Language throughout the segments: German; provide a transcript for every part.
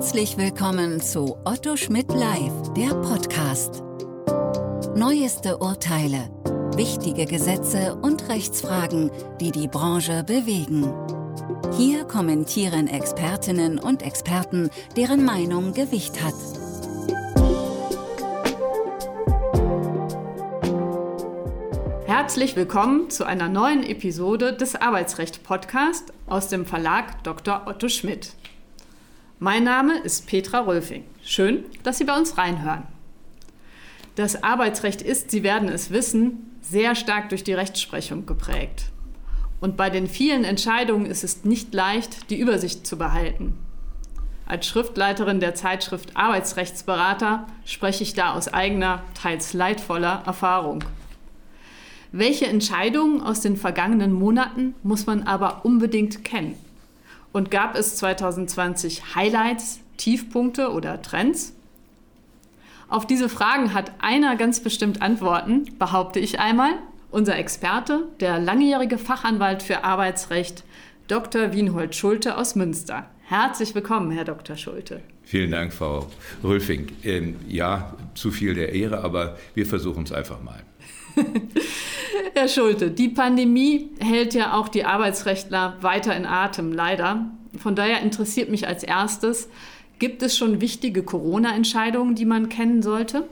Herzlich willkommen zu Otto Schmidt Live, der Podcast. Neueste Urteile, wichtige Gesetze und Rechtsfragen, die die Branche bewegen. Hier kommentieren Expertinnen und Experten, deren Meinung Gewicht hat. Herzlich willkommen zu einer neuen Episode des Arbeitsrecht Podcast aus dem Verlag Dr. Otto Schmidt. Mein Name ist Petra Rölfing. Schön, dass Sie bei uns reinhören. Das Arbeitsrecht ist, Sie werden es wissen, sehr stark durch die Rechtsprechung geprägt. Und bei den vielen Entscheidungen ist es nicht leicht, die Übersicht zu behalten. Als Schriftleiterin der Zeitschrift Arbeitsrechtsberater spreche ich da aus eigener, teils leidvoller Erfahrung. Welche Entscheidungen aus den vergangenen Monaten muss man aber unbedingt kennen? Und gab es 2020 Highlights, Tiefpunkte oder Trends? Auf diese Fragen hat einer ganz bestimmt Antworten, behaupte ich einmal. Unser Experte, der langjährige Fachanwalt für Arbeitsrecht, Dr. Wienhold Schulte aus Münster. Herzlich willkommen, Herr Dr. Schulte. Vielen Dank, Frau Rülfing. Ähm, ja, zu viel der Ehre, aber wir versuchen es einfach mal. Herr Schulte, die Pandemie hält ja auch die Arbeitsrechtler weiter in Atem, leider. Von daher interessiert mich als erstes, gibt es schon wichtige Corona-Entscheidungen, die man kennen sollte?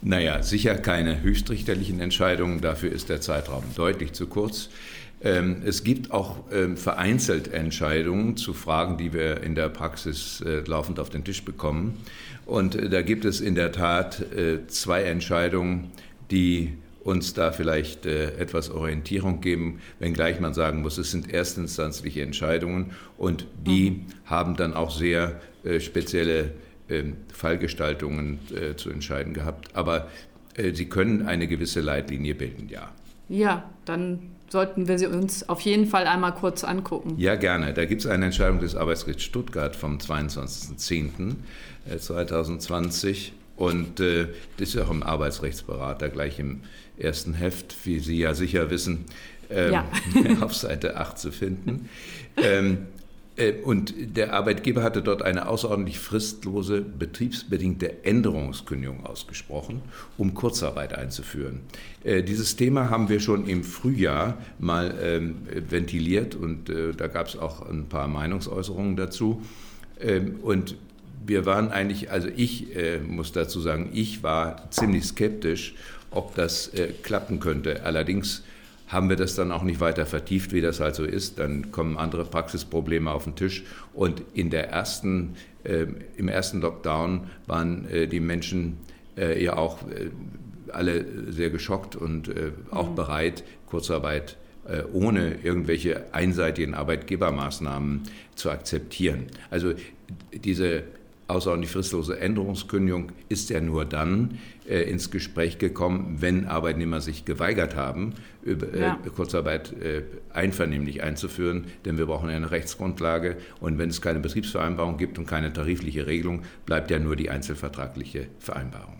Naja, sicher keine höchstrichterlichen Entscheidungen, dafür ist der Zeitraum deutlich zu kurz. Ähm, es gibt auch ähm, vereinzelt Entscheidungen zu Fragen, die wir in der Praxis äh, laufend auf den Tisch bekommen. Und äh, da gibt es in der Tat äh, zwei Entscheidungen, die uns da vielleicht äh, etwas Orientierung geben, wenngleich man sagen muss, es sind erstinstanzliche Entscheidungen und die mhm. haben dann auch sehr äh, spezielle äh, Fallgestaltungen äh, zu entscheiden gehabt. Aber sie können eine gewisse Leitlinie bilden, ja. Ja, dann sollten wir sie uns auf jeden Fall einmal kurz angucken. Ja, gerne. Da gibt es eine Entscheidung des Arbeitsgerichts Stuttgart vom 22.10.2020 und äh, das ist auch ein Arbeitsrechtsberater gleich im ersten Heft, wie Sie ja sicher wissen, ähm, ja. auf Seite 8 zu finden. ähm, äh, und der Arbeitgeber hatte dort eine außerordentlich fristlose betriebsbedingte Änderungskündigung ausgesprochen, um Kurzarbeit einzuführen. Äh, dieses Thema haben wir schon im Frühjahr mal ähm, ventiliert und äh, da gab es auch ein paar Meinungsäußerungen dazu. Ähm, und wir waren eigentlich, also ich äh, muss dazu sagen, ich war ziemlich skeptisch, ob das äh, klappen könnte. Allerdings haben wir das dann auch nicht weiter vertieft, wie das halt so ist. Dann kommen andere Praxisprobleme auf den Tisch. Und in der ersten, äh, im ersten Lockdown waren äh, die Menschen äh, ja auch äh, alle sehr geschockt und auch mhm. bereit, Kurzarbeit ohne irgendwelche einseitigen Arbeitgebermaßnahmen zu akzeptieren. Also diese außerordentlich fristlose Änderungskündigung ist ja nur dann äh, ins Gespräch gekommen, wenn Arbeitnehmer sich geweigert haben, über, äh, ja. Kurzarbeit äh, einvernehmlich einzuführen, denn wir brauchen eine Rechtsgrundlage und wenn es keine Betriebsvereinbarung gibt und keine tarifliche Regelung, bleibt ja nur die einzelvertragliche Vereinbarung.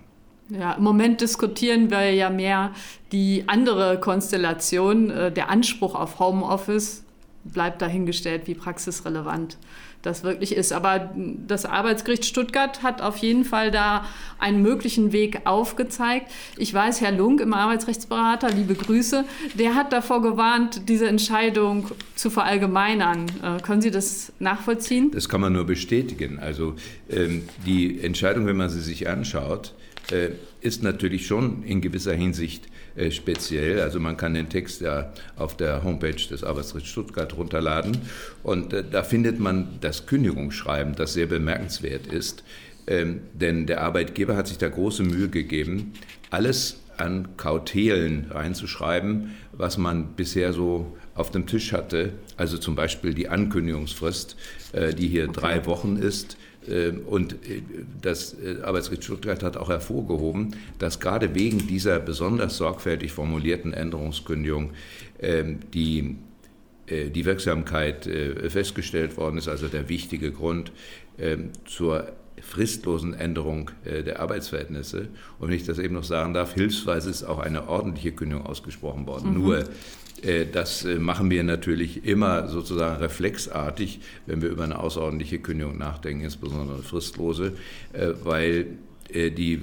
Ja, im Moment diskutieren wir ja mehr die andere Konstellation, äh, der Anspruch auf Homeoffice bleibt dahingestellt, wie praxisrelevant das wirklich ist. Aber das Arbeitsgericht Stuttgart hat auf jeden Fall da einen möglichen Weg aufgezeigt. Ich weiß, Herr Lunk im Arbeitsrechtsberater, liebe Grüße, der hat davor gewarnt, diese Entscheidung zu verallgemeinern. Äh, können Sie das nachvollziehen? Das kann man nur bestätigen. Also ähm, die Entscheidung, wenn man sie sich anschaut, ist natürlich schon in gewisser Hinsicht äh, speziell. Also man kann den Text ja auf der Homepage des Arbeitsgerichts Stuttgart runterladen und äh, da findet man das Kündigungsschreiben, das sehr bemerkenswert ist. Ähm, denn der Arbeitgeber hat sich da große Mühe gegeben, alles an Kautelen reinzuschreiben, was man bisher so auf dem Tisch hatte. Also zum Beispiel die Ankündigungsfrist, die hier okay. drei Wochen ist und äh, das äh, Arbeitsgericht Stuttgart hat auch hervorgehoben, dass gerade wegen dieser besonders sorgfältig formulierten Änderungskündigung ähm, die, äh, die Wirksamkeit festgestellt worden ist, also der wichtige Grund ähm, zur fristlosen Änderung der Arbeitsverhältnisse. Und wenn ich das eben noch sagen darf, hilfsweise ist auch eine ordentliche Kündigung ausgesprochen worden. Mhm. Nur das äh, machen wir natürlich immer sozusagen reflexartig, wenn wir über eine außerordentliche Kündigung nachdenken, insbesondere eine fristlose, äh, weil die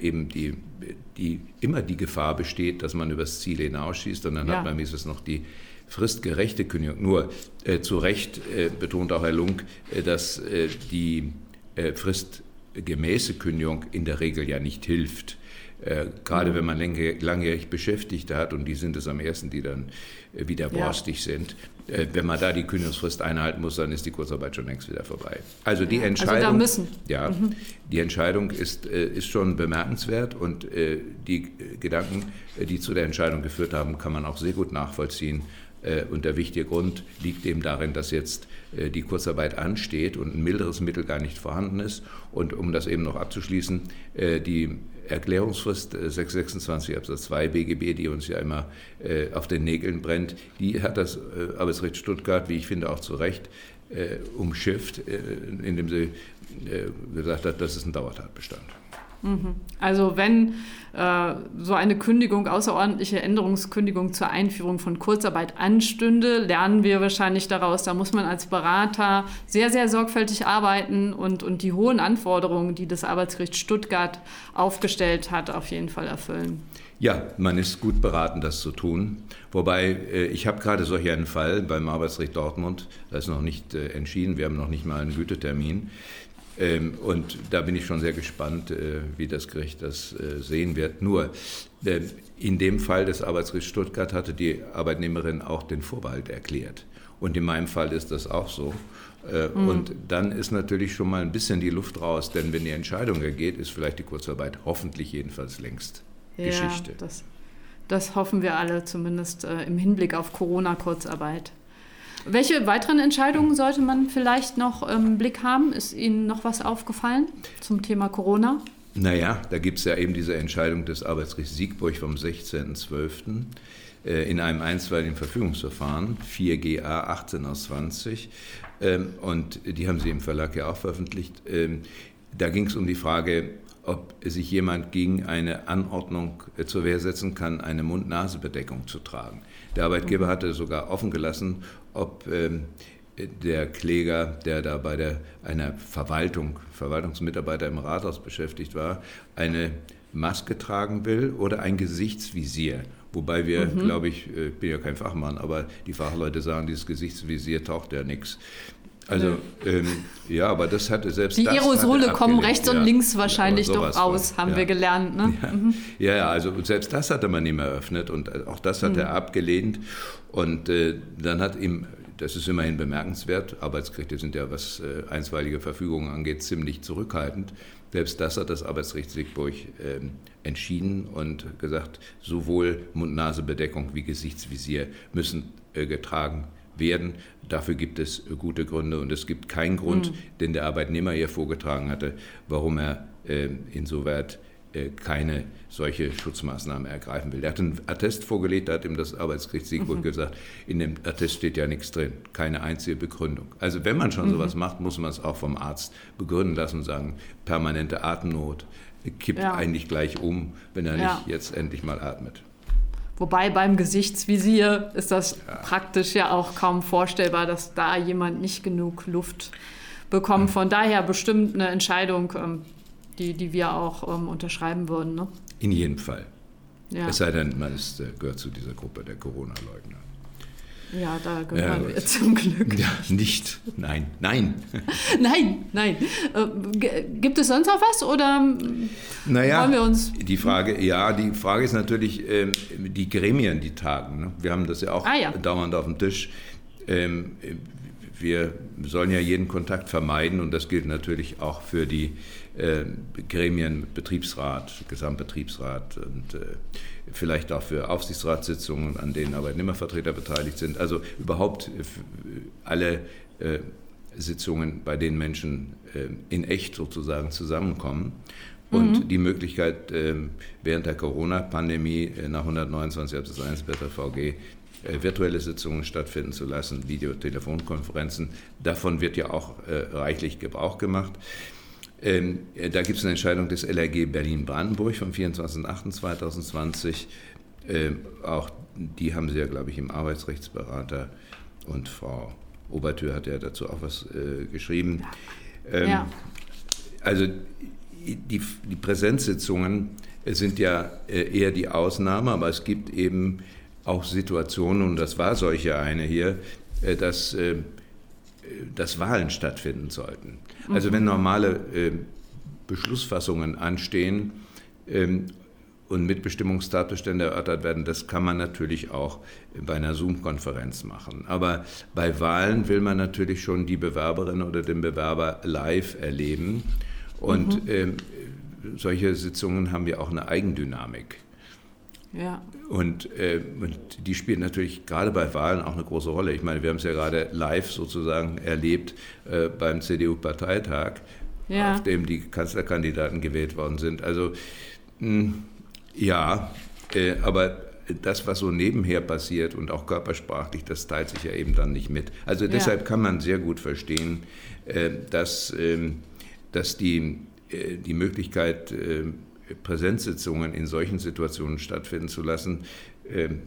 eben die, die immer die Gefahr besteht, dass man übers Ziel hinausschießt und dann ja. hat man wenigstens noch die fristgerechte Kündigung. Nur äh, zu Recht äh, betont auch Herr Lunk, äh, dass die fristgemäße Kündigung in der Regel ja nicht hilft. Äh, gerade mhm. wenn man langjährig Beschäftigte hat, und die sind es am ersten, die dann äh, wieder borstig ja. sind. Äh, wenn man da die Kündigungsfrist einhalten muss, dann ist die Kurzarbeit schon längst wieder vorbei. Also die Entscheidung, also müssen. Ja, mhm. die Entscheidung ist, ist schon bemerkenswert und die Gedanken, die zu der Entscheidung geführt haben, kann man auch sehr gut nachvollziehen. Und der wichtige Grund liegt eben darin, dass jetzt die Kurzarbeit ansteht und ein milderes Mittel gar nicht vorhanden ist. Und um das eben noch abzuschließen, die Erklärungsfrist 626 äh, Absatz 2 BGB, die uns ja immer äh, auf den Nägeln brennt, die hat das äh, Arbeitsrecht Stuttgart, wie ich finde, auch zu Recht umschifft, indem sie gesagt hat, das ist ein Dauertatbestand. Mhm. Also wenn äh, so eine Kündigung, außerordentliche Änderungskündigung zur Einführung von Kurzarbeit anstünde, lernen wir wahrscheinlich daraus, da muss man als Berater sehr, sehr sorgfältig arbeiten und, und die hohen Anforderungen, die das Arbeitsgericht Stuttgart aufgestellt hat, auf jeden Fall erfüllen. Ja, man ist gut beraten, das zu tun. Wobei, äh, ich habe gerade solch einen Fall beim Arbeitsgericht Dortmund, das ist noch nicht äh, entschieden, wir haben noch nicht mal einen Gütetermin. Ähm, und da bin ich schon sehr gespannt, äh, wie das Gericht das äh, sehen wird. Nur äh, in dem Fall des Arbeitsgerichts Stuttgart hatte die Arbeitnehmerin auch den Vorbehalt erklärt. Und in meinem Fall ist das auch so. Mhm. Und dann ist natürlich schon mal ein bisschen die Luft raus, denn wenn die Entscheidung ergeht, ist vielleicht die Kurzarbeit hoffentlich jedenfalls längst ja, Geschichte. Das, das hoffen wir alle, zumindest im Hinblick auf Corona-Kurzarbeit. Welche weiteren Entscheidungen sollte man vielleicht noch im Blick haben? Ist Ihnen noch was aufgefallen zum Thema Corona? Naja, da gibt es ja eben diese Entscheidung des Arbeitsgerichts Siegburg vom 16.12. Äh, in einem einstweiligen Verfügungsverfahren, 4GA 18 aus 20. Ähm, und die haben Sie im Verlag ja auch veröffentlicht. Ähm, da ging es um die Frage, ob sich jemand gegen eine Anordnung äh, zur Wehr setzen kann, eine Mund-Nase-Bedeckung zu tragen. Der Arbeitgeber hatte sogar offen gelassen, ob ähm, der Kläger, der da bei der, einer Verwaltung, Verwaltungsmitarbeiter im Rathaus beschäftigt war, eine Maske tragen will oder ein Gesichtsvisier. Wobei wir, mhm. glaube ich, äh, ich bin ja kein Fachmann, aber die Fachleute sagen, dieses Gesichtsvisier taucht ja nichts. Also ähm, ja, aber das hatte selbst. Die Aerosole kommen rechts und links wahrscheinlich doch raus, haben ja. wir gelernt. Ne? Ja. Mhm. ja, also selbst das hatte man ihm eröffnet und auch das hat mhm. er abgelehnt. Und äh, dann hat ihm, das ist immerhin bemerkenswert, Arbeitsgerichte sind ja, was äh, einstweilige Verfügungen angeht, ziemlich zurückhaltend. Selbst das hat das Arbeitsgericht Siegburg äh, entschieden und gesagt, sowohl Mund-Nase-Bedeckung wie Gesichtsvisier müssen äh, getragen werden werden. Dafür gibt es gute Gründe und es gibt keinen Grund, mhm. den der Arbeitnehmer hier vorgetragen hatte, warum er äh, insoweit äh, keine solche Schutzmaßnahmen ergreifen will. Er hat einen Attest vorgelegt, da hat ihm das Arbeitsgericht Siegburg mhm. gesagt, in dem Attest steht ja nichts drin, keine einzige Begründung. Also wenn man schon mhm. sowas macht, muss man es auch vom Arzt begründen lassen und sagen, permanente Atemnot kippt ja. eigentlich gleich um, wenn er ja. nicht jetzt endlich mal atmet. Wobei beim Gesichtsvisier ist das ja. praktisch ja auch kaum vorstellbar, dass da jemand nicht genug Luft bekommt. Hm. Von daher bestimmt eine Entscheidung, ähm, die, die wir auch ähm, unterschreiben würden. Ne? In jedem Fall. Ja. Es sei denn, man ist, äh, gehört zu dieser Gruppe der Corona-Leugner. Ja, da gehören ja, wir zum Glück. Ja, nicht. Nein, nein. nein, nein. Äh, gibt es sonst noch was oder naja, wollen wir uns. Die Frage, ja, die Frage ist natürlich ähm, die Gremien, die tagen. Ne? Wir haben das ja auch ah, ja. dauernd auf dem Tisch. Ähm, wir sollen ja jeden Kontakt vermeiden und das gilt natürlich auch für die Gremien, Betriebsrat, Gesamtbetriebsrat und äh, vielleicht auch für Aufsichtsratssitzungen, an denen Arbeitnehmervertreter beteiligt sind. Also überhaupt äh, alle äh, Sitzungen, bei denen Menschen äh, in echt sozusagen zusammenkommen. Und mhm. die Möglichkeit, während der Corona-Pandemie nach 129 Absatz 1 BetterVG virtuelle Sitzungen stattfinden zu lassen, Videotelefonkonferenzen. Davon wird ja auch reichlich Gebrauch gemacht. Ähm, da gibt es eine Entscheidung des LRG Berlin-Brandenburg vom 24.08.2020. äh, auch die haben Sie ja, glaube ich, im Arbeitsrechtsberater und Frau Obertür hat ja dazu auch was äh, geschrieben. Ähm, ja. Also die, die Präsenzsitzungen sind ja äh, eher die Ausnahme, aber es gibt eben auch Situationen, und das war solche eine hier, äh, dass, äh, dass Wahlen stattfinden sollten. Also wenn mhm. normale Beschlussfassungen anstehen ähm, und Mitbestimmungstatbestände erörtert werden, das kann man natürlich auch bei einer Zoom-Konferenz machen. Aber bei Wahlen will man natürlich schon die Bewerberin oder den Bewerber live erleben. Und mhm. ähm, solche Sitzungen haben ja auch eine Eigendynamik. Ja. Und, äh, und die spielt natürlich gerade bei Wahlen auch eine große Rolle. Ich meine, wir haben es ja gerade live sozusagen erlebt äh, beim CDU-Parteitag, ja. auf dem die Kanzlerkandidaten gewählt worden sind. Also mh, hm, ja, äh, aber das, was so nebenher passiert und auch körpersprachlich, das teilt sich ja eben dann nicht mit. Also deshalb ja. kann man sehr gut verstehen, äh, dass, ähm, dass die, äh, die Möglichkeit, äh, Präsenzsitzungen in solchen Situationen stattfinden zu lassen, ähm,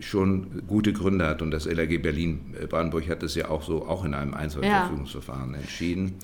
schon gute Gründe hat. Und das LRG Berlin-Brandenburg hat es ja auch so, auch in einem Einzelverfügungsverfahren ja. entschieden.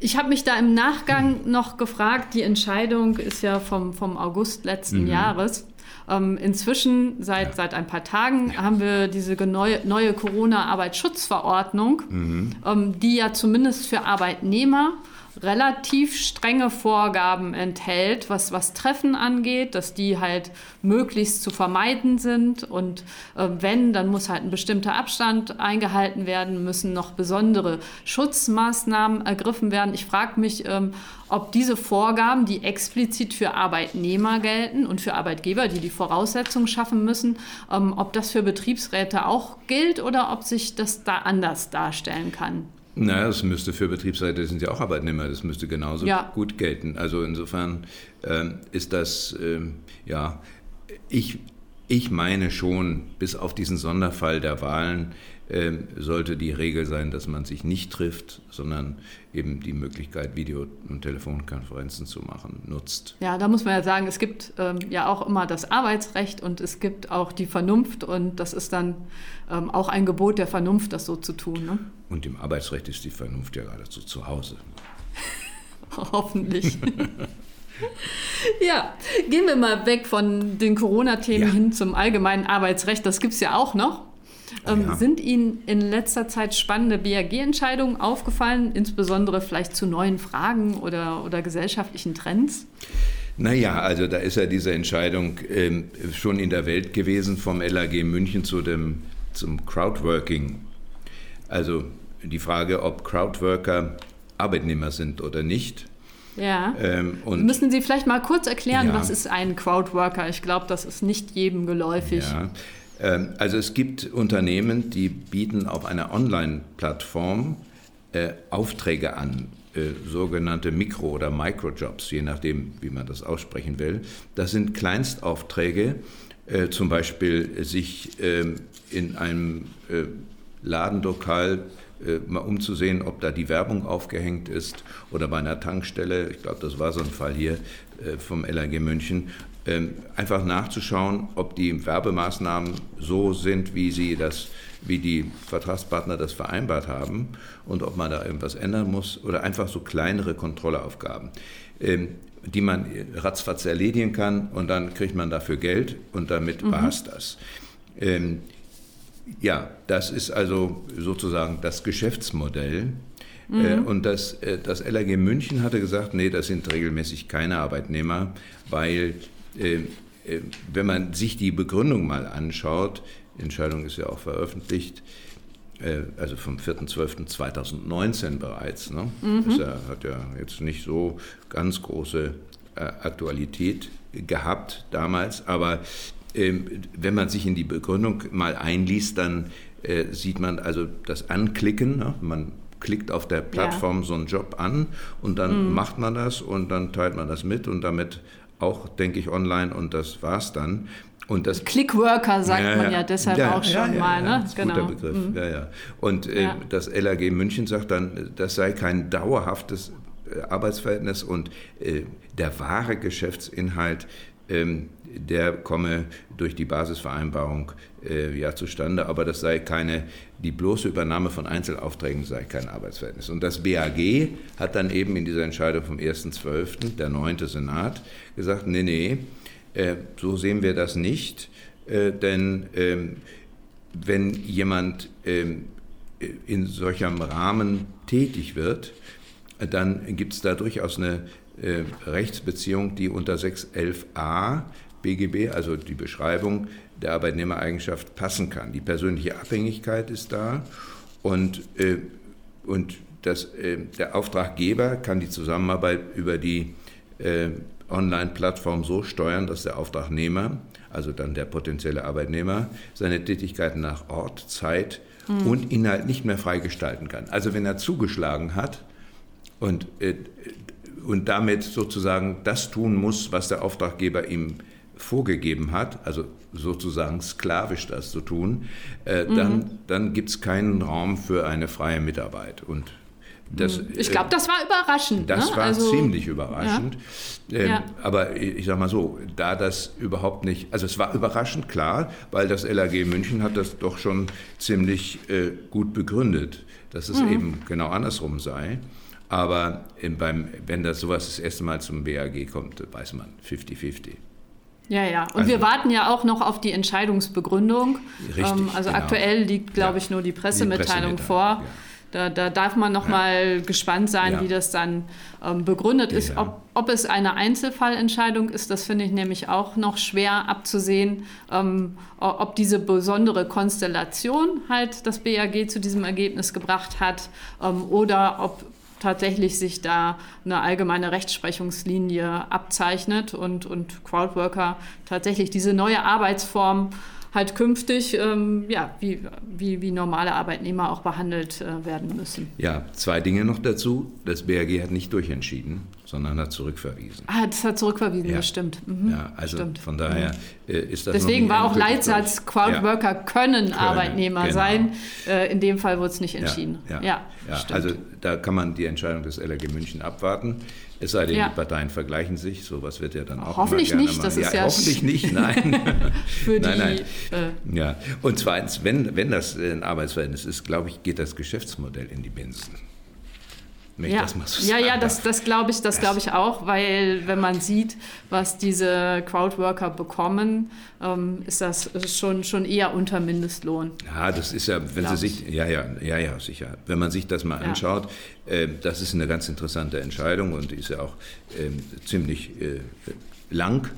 Ich habe mich da im Nachgang noch gefragt, die Entscheidung ist ja vom, vom August letzten mhm. Jahres. Ähm, inzwischen, seit, ja. seit ein paar Tagen, ja. haben wir diese neue, neue Corona-Arbeitsschutzverordnung, mhm. ähm, die ja zumindest für Arbeitnehmer relativ strenge Vorgaben enthält, was, was Treffen angeht, dass die halt möglichst zu vermeiden sind. Und äh, wenn, dann muss halt ein bestimmter Abstand eingehalten werden, müssen noch besondere Schutzmaßnahmen ergriffen werden. Ich frage mich, ähm, ob diese Vorgaben, die explizit für Arbeitnehmer gelten und für Arbeitgeber, die die Voraussetzungen schaffen müssen, ähm, ob das für Betriebsräte auch gilt oder ob sich das da anders darstellen kann. Naja, das müsste für Betriebsräte, das sind ja auch Arbeitnehmer, das müsste genauso ja. gut gelten. Also insofern ähm, ist das, ähm, ja, ich, ich meine schon, bis auf diesen Sonderfall der Wahlen ähm, sollte die Regel sein, dass man sich nicht trifft, sondern eben die Möglichkeit, Video- und Telefonkonferenzen zu machen, nutzt. Ja, da muss man ja sagen, es gibt ähm, ja auch immer das Arbeitsrecht und es gibt auch die Vernunft und das ist dann ähm, auch ein Gebot der Vernunft, das so zu tun. Ne? Und im Arbeitsrecht ist die Vernunft ja geradezu zu Hause. Hoffentlich. ja, gehen wir mal weg von den Corona-Themen ja. hin zum allgemeinen Arbeitsrecht. Das gibt es ja auch noch. Ähm, ja. Sind Ihnen in letzter Zeit spannende BAG-Entscheidungen aufgefallen, insbesondere vielleicht zu neuen Fragen oder, oder gesellschaftlichen Trends? Naja, also da ist ja diese Entscheidung ähm, schon in der Welt gewesen vom LAG München zu dem, zum Crowdworking. Also die Frage, ob Crowdworker Arbeitnehmer sind oder nicht. Ja. Ähm, Müssen Sie vielleicht mal kurz erklären, ja. was ist ein Crowdworker? Ich glaube, das ist nicht jedem geläufig. Ja. Ähm, also es gibt Unternehmen, die bieten auf einer Online-Plattform äh, Aufträge an, äh, sogenannte Mikro- oder Microjobs, je nachdem, wie man das aussprechen will. Das sind Kleinstaufträge, äh, zum Beispiel sich ähm, in einem Ladenlokal mal umzusehen, ob da die Werbung aufgehängt ist oder bei einer Tankstelle. Ich glaube, das war so ein Fall hier vom LAG München. Ähm, einfach nachzuschauen, ob die Werbemaßnahmen so sind, wie sie das wie die Vertragspartner das vereinbart haben und ob man da irgendwas ändern muss oder einfach so kleinere Kontrollaufgaben, ähm, die man ratzfatz erledigen kann und dann kriegt man dafür Geld und damit mhm. war es das. Ja, das ist also sozusagen das Geschäftsmodell. Mhm. Äh, und das, äh, das LAG München hatte gesagt, nee, das sind regelmäßig keine Arbeitnehmer, weil äh, wenn man sich die Begründung mal anschaut, Entscheidung ist ja auch veröffentlicht, also vom 4.12.2019 bereits. Ne? Mhm. Das hat ja jetzt nicht so ganz große Aktualität gehabt damals, aber wenn man sich in die Begründung mal einliest, dann sieht man also das Anklicken, ne? man klickt auf der Plattform ja. so einen Job an und dann mhm. macht man das und dann teilt man das mit und damit auch, denke ich, online und das war's dann. Und das, Clickworker sagt ja, man ja deshalb ja, auch schon ja, mal. ne? das ist genau. guter Begriff. Mhm. Ja, ja. Und äh, das LAG München sagt dann, das sei kein dauerhaftes äh, Arbeitsverhältnis und äh, der wahre Geschäftsinhalt ähm, der komme durch die Basisvereinbarung äh, ja zustande, aber das sei keine, die bloße Übernahme von Einzelaufträgen sei kein Arbeitsverhältnis. Und das BAG hat dann eben in dieser Entscheidung vom 1.12., der 9. Senat, gesagt, nee, nee, äh, so sehen wir das nicht, äh, denn ähm, wenn jemand ähm, in solchem Rahmen tätig wird, dann gibt es da durchaus eine äh, Rechtsbeziehung, die unter 611a BGB, also die Beschreibung der Arbeitnehmereigenschaft, passen kann. Die persönliche Abhängigkeit ist da und, äh, und das, äh, der Auftraggeber kann die Zusammenarbeit über die äh, Online-Plattform so steuern, dass der Auftragnehmer, also dann der potenzielle Arbeitnehmer, seine Tätigkeiten nach Ort, Zeit mhm. und Inhalt nicht mehr freigestalten kann. Also wenn er zugeschlagen hat und, äh, und damit sozusagen das tun muss, was der Auftraggeber ihm vorgegeben hat, also sozusagen sklavisch das zu tun, äh, mhm. dann, dann gibt es keinen Raum für eine freie Mitarbeit. Und das, mhm. ich glaube, das war überraschend. Das ne? war also, ziemlich überraschend. Ja. Ähm, ja. Aber ich sage mal so, da das überhaupt nicht, also es war überraschend klar, weil das LAG München hat das doch schon ziemlich äh, gut begründet, dass es mhm. eben genau andersrum sei. Aber beim, wenn das sowas das erste Mal zum BAG kommt, weiß man 50-50. Ja, ja. Und also, wir warten ja auch noch auf die Entscheidungsbegründung. Richtig, ähm, also genau. aktuell liegt, glaube ich, nur die Pressemitteilung, die Pressemitteilung vor. Ja. Da, da, darf man noch ja. mal gespannt sein, ja. wie das dann ähm, begründet ist. Ob, ob, es eine Einzelfallentscheidung ist, das finde ich nämlich auch noch schwer abzusehen. Ähm, ob diese besondere Konstellation halt das BAG zu diesem Ergebnis gebracht hat ähm, oder ob tatsächlich sich da eine allgemeine Rechtsprechungslinie abzeichnet und, und Crowdworker tatsächlich diese neue Arbeitsform halt künftig ähm, ja, wie, wie, wie normale Arbeitnehmer auch behandelt äh, werden müssen. Ja, zwei Dinge noch dazu. Das BAG hat nicht durchentschieden, sondern hat zurückverwiesen. Ah, das hat zurückverwiesen, ja. das stimmt. Mhm. Ja, also stimmt. von daher mhm. äh, ist das Deswegen war auch Leitsatz, Crowdworker ja. können, können, Arbeitnehmer genau. sein. Äh, in dem Fall wurde es nicht entschieden. Ja, ja. also da kann man die Entscheidung des LRG München abwarten. Es sei denn, ja. die Parteien vergleichen sich, sowas wird ja dann auch Hoffentlich nicht, mal. das ist ja, ja Hoffentlich nicht, nein. Für nein, nein. Äh ja. Und zweitens, wenn, wenn das ein Arbeitsverhältnis ist, glaube ich, geht das Geschäftsmodell in die Binsen. Wenn ja. So ja, ja, das, das glaube ich, das glaube ich auch, weil wenn man sieht, was diese Crowdworker bekommen, ähm, ist das schon, schon eher unter Mindestlohn. Ja, das ist ja, wenn Sie sich, ja, ja, ja, ja, sicher. Wenn man sich das mal anschaut, das ist eine ganz interessante Entscheidung und ist ja auch äh, ziemlich äh, lang,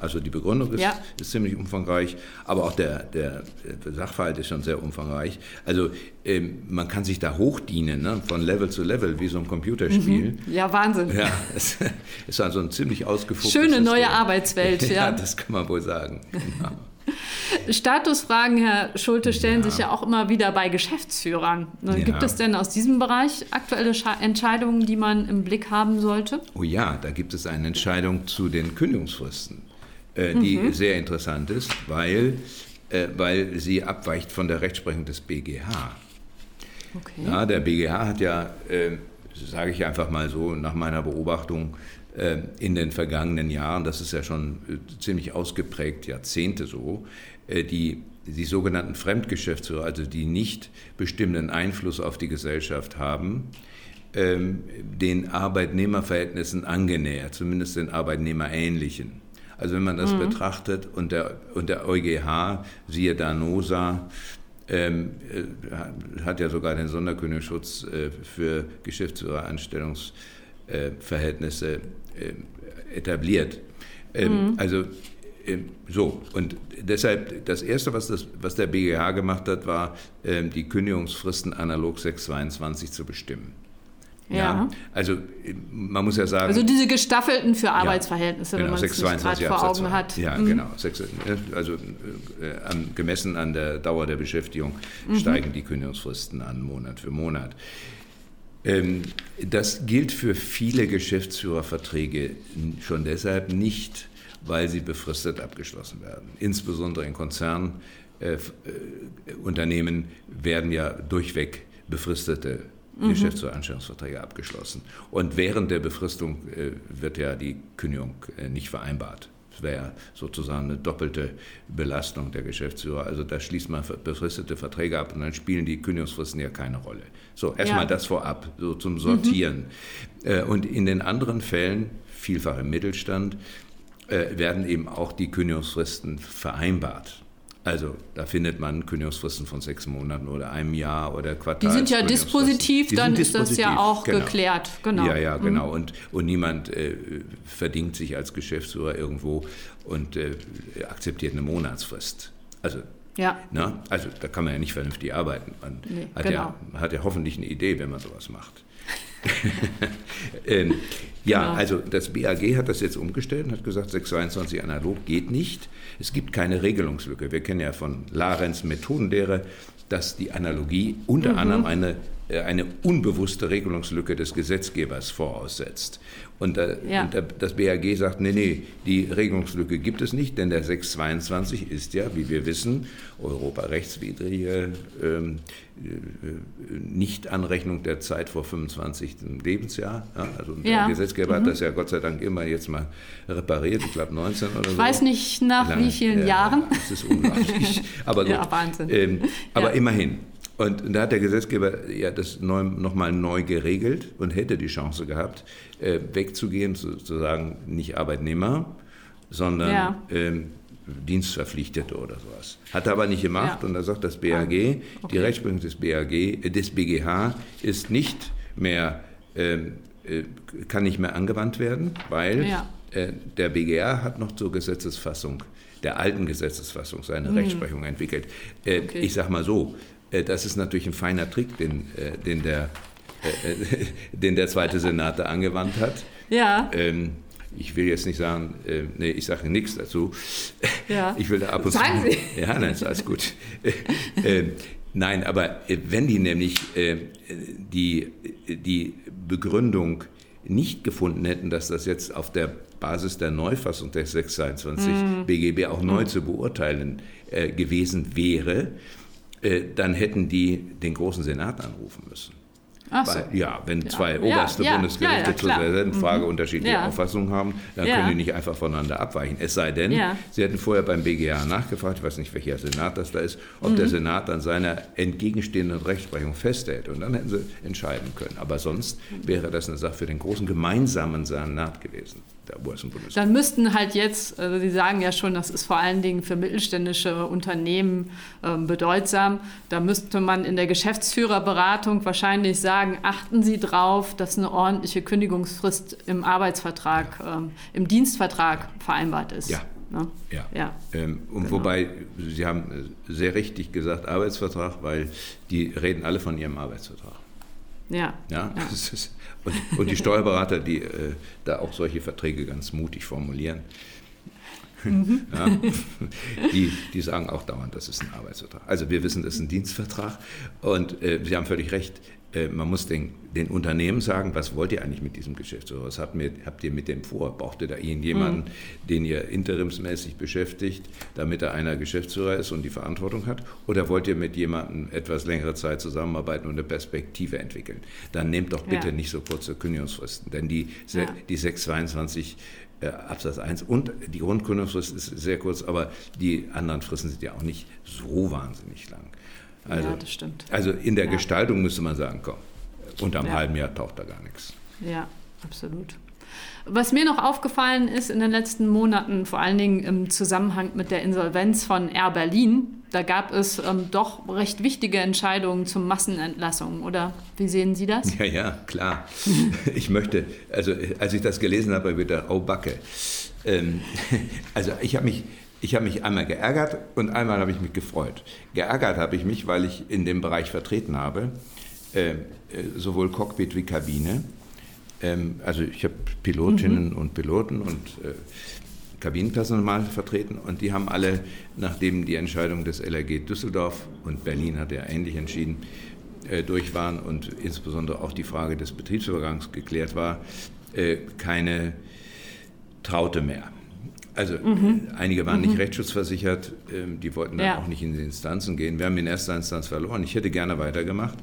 also die Begründung ist, ja. ist, ziemlich umfangreich, aber auch der, der, Sachverhalt ist schon sehr umfangreich. Also ähm, man kann sich da hochdienen, ne, von Level zu Level, wie so ein Computerspiel. Mhm. Ja, Wahnsinn. Ja, es ist also ein ziemlich ausgefuchstes Schöne neue Arbeitswelt, ja. ja. das kann man wohl sagen. Genau. Statusfragen, Herr Schulte, stellen ja. sich ja auch immer wieder bei Geschäftsführern. Ne, ja. Gibt es denn aus diesem Bereich aktuelle Entscheidungen, die man im Blick haben sollte? Oh ja, da gibt es eine Entscheidung zu den Kündigungsfristen, äh, die mhm. sehr interessant ist, weil, äh, weil sie abweicht von der Rechtsprechung des BGH. Okay. Ja, der BGH hat ja, äh, sage ich einfach mal so, nach meiner Beobachtung, in den vergangenen Jahren, das ist ja schon äh, ziemlich ausgeprägt, Jahrzehnte so, äh, die, die sogenannten Fremdgeschäftsführer, also die nicht bestimmenden Einfluss auf die Gesellschaft haben, ähm, den Arbeitnehmerverhältnissen angenähert, zumindest den Arbeitnehmerähnlichen. Also wenn man das mhm. betrachtet und der, und der EuGH, siehe Danosa, ähm, hat ja sogar den Sonderkündigungsschutz äh, für Geschäftsführeranstellungsverhältnisse äh, etabliert. Ähm, mhm. Also ähm, so, und deshalb das Erste, was, das, was der BGH gemacht hat, war, ähm, die Kündigungsfristen analog 622 zu bestimmen. Ja. ja. Also man muss ja sagen. Also diese gestaffelten für Arbeitsverhältnisse, genau, wenn man es gerade vor Augen hat. Ja, mhm. genau. Also äh, gemessen an der Dauer der Beschäftigung mhm. steigen die Kündigungsfristen an, Monat für Monat. Ähm, das gilt für viele Geschäftsführerverträge schon deshalb nicht, weil sie befristet abgeschlossen werden. Insbesondere in Konzernunternehmen äh, äh, werden ja durchweg befristete mhm. Geschäftsführeranstellungsverträge abgeschlossen. Und während der Befristung äh, wird ja die Kündigung nicht vereinbart. Das wäre sozusagen eine doppelte Belastung der Geschäftsführer. Also da schließt man befristete Verträge ab und dann spielen die Kündigungsfristen ja keine Rolle. So, erstmal ja. das vorab, so zum Sortieren. Mhm. Und in den anderen Fällen, vielfach im Mittelstand, werden eben auch die Kündigungsfristen vereinbart. Also da findet man Kündigungsfristen von sechs Monaten oder einem Jahr oder Quartal. Die sind ja dispositiv, Die dann ist das ja auch genau. geklärt. Genau. Ja, ja, genau. Mhm. Und, und niemand äh, verdingt sich als Geschäftsführer irgendwo und äh, akzeptiert eine Monatsfrist. Also ja. Na, also da kann man ja nicht vernünftig arbeiten. Man nee, hat, genau. ja, hat ja hoffentlich eine Idee, wenn man sowas macht. ähm, ja, genau. also das BAG hat das jetzt umgestellt und hat gesagt, 622 analog geht nicht. Es gibt keine Regelungslücke. Wir kennen ja von Larenz Methodenlehre, dass die Analogie unter mhm. anderem eine, äh, eine unbewusste Regelungslücke des Gesetzgebers voraussetzt. Und, äh, ja. und, das BAG sagt, nee, nee, die Regelungslücke gibt es nicht, denn der 622 ist ja, wie wir wissen, europarechtswidrige ähm, äh, Nichtanrechnung der Zeit vor 25. Lebensjahr. Ja, also der ja. Gesetzgeber mhm. hat das ja Gott sei Dank immer jetzt mal repariert, ich glaube 19 oder so. Ich weiß nicht nach Lange, wie vielen Jahren. Das ist unglaublich. Aber gut. Ja, Wahnsinn. Ähm, aber immerhin. Und da hat der Gesetzgeber ja das neu, nochmal neu geregelt und hätte die Chance gehabt, äh, wegzugehen, sozusagen nicht Arbeitnehmer, sondern ja. ähm, Dienstverpflichtete oder sowas. Hat er aber nicht gemacht ja. und da sagt das BAG, ah, okay. die Rechtsprechung des BAG, äh, des BGH ist nicht mehr, ähm, äh, kann nicht mehr angewandt werden, weil ja. äh, der BGH hat noch zur Gesetzesfassung der alten Gesetzesfassung seine mhm. Rechtsprechung entwickelt. Äh, okay. Ich sage mal so, äh, das ist natürlich ein feiner Trick, den, äh, den, der, äh, den der zweite Senat da angewandt hat. Ja. Ähm, ich will jetzt nicht sagen, äh, nee, ich sage nichts dazu. Ja. Ich will da ab und sagen zu. Sie. Ja, nein, ist alles gut. äh, nein, aber wenn die nämlich äh, die, die Begründung nicht gefunden hätten, dass das jetzt auf der Basis der Neufassung des 622 mm. BGB auch neu mm. zu beurteilen äh, gewesen wäre, äh, dann hätten die den großen Senat anrufen müssen. Ach so. Weil, ja, wenn ja. zwei oberste ja, Bundesgerichte ja, zur selben Frage mhm. unterschiedliche Auffassungen haben, dann können die nicht einfach voneinander abweichen. Es sei denn, sie hätten vorher beim BGH nachgefragt, ich weiß nicht, welcher Senat das da ist, ob mhm. der Senat an seiner entgegenstehenden Rechtsprechung festhält. Und dann hätten sie entscheiden können. Aber sonst wäre das eine Sache für den großen gemeinsamen Senat gewesen der Dann müssten halt jetzt, also Sie sagen ja schon, das ist vor allen Dingen für mittelständische Unternehmen äh, bedeutsam, da müsste man in der Geschäftsführerberatung wahrscheinlich sagen, achten Sie darauf, dass eine ordentliche Kündigungsfrist im Arbeitsvertrag, äh, im Dienstvertrag vereinbart ist. Ja. Ne? Ja. ja. Ähm, und genau. wobei, Sie haben sehr richtig gesagt, Arbeitsvertrag, weil die reden alle von ihrem Arbeitsvertrag. Ja. ja, ja. Und, und, die Steuerberater, die äh, da auch solche Verträge ganz mutig formulieren, mhm. ja, die, die sagen auch dauernd, das ist ein Arbeitsvertrag. Also wir wissen, das ist ein Dienstvertrag und äh, Sie haben völlig recht, man muss den, den, Unternehmen sagen, was wollt ihr eigentlich mit diesem Geschäftsführer? Was habt ihr, habt ihr mit dem vor? Braucht ihr da irgendjemanden, mhm. den ihr interimsmäßig beschäftigt, damit er einer Geschäftsführer ist und die Verantwortung hat? Oder wollt ihr mit jemandem etwas längere Zeit zusammenarbeiten und eine Perspektive entwickeln? Dann nehmt doch bitte ja. nicht so kurze Kündigungsfristen, denn die, ja. die 622 äh, Absatz 1 und die Grundkündigungsfrist ist sehr kurz, aber die anderen Fristen sind ja auch nicht so wahnsinnig lang. Also, ja, das stimmt. Also in der ja. Gestaltung müsste man sagen, komm, unter einem ja. halben Jahr taucht da gar nichts. Ja, absolut. Was mir noch aufgefallen ist in den letzten Monaten, vor allen Dingen im Zusammenhang mit der Insolvenz von Air Berlin, da gab es ähm, doch recht wichtige Entscheidungen zur Massenentlassung, oder wie sehen Sie das? Ja, ja, klar. ich möchte, also als ich das gelesen habe, habe ich gedacht, oh Backe. Ähm, also ich habe mich ich habe mich einmal geärgert und einmal habe ich mich gefreut. Geärgert habe ich mich, weil ich in dem Bereich vertreten habe, äh, äh sowohl Cockpit wie Kabine. Ähm, also ich habe Pilotinnen mhm. und Piloten und äh, Kabinenpersonal vertreten und die haben alle, nachdem die Entscheidung des LRG Düsseldorf und Berlin hat ja ähnlich entschieden, äh, durch waren und insbesondere auch die Frage des Betriebsübergangs geklärt war, keine Traute mehr. Also mhm. einige waren mhm. nicht rechtsschutzversichert, ähm, die wollten dann ja. auch nicht in die Instanzen gehen. Wir haben in erster Instanz verloren. Ich hätte gerne weitergemacht.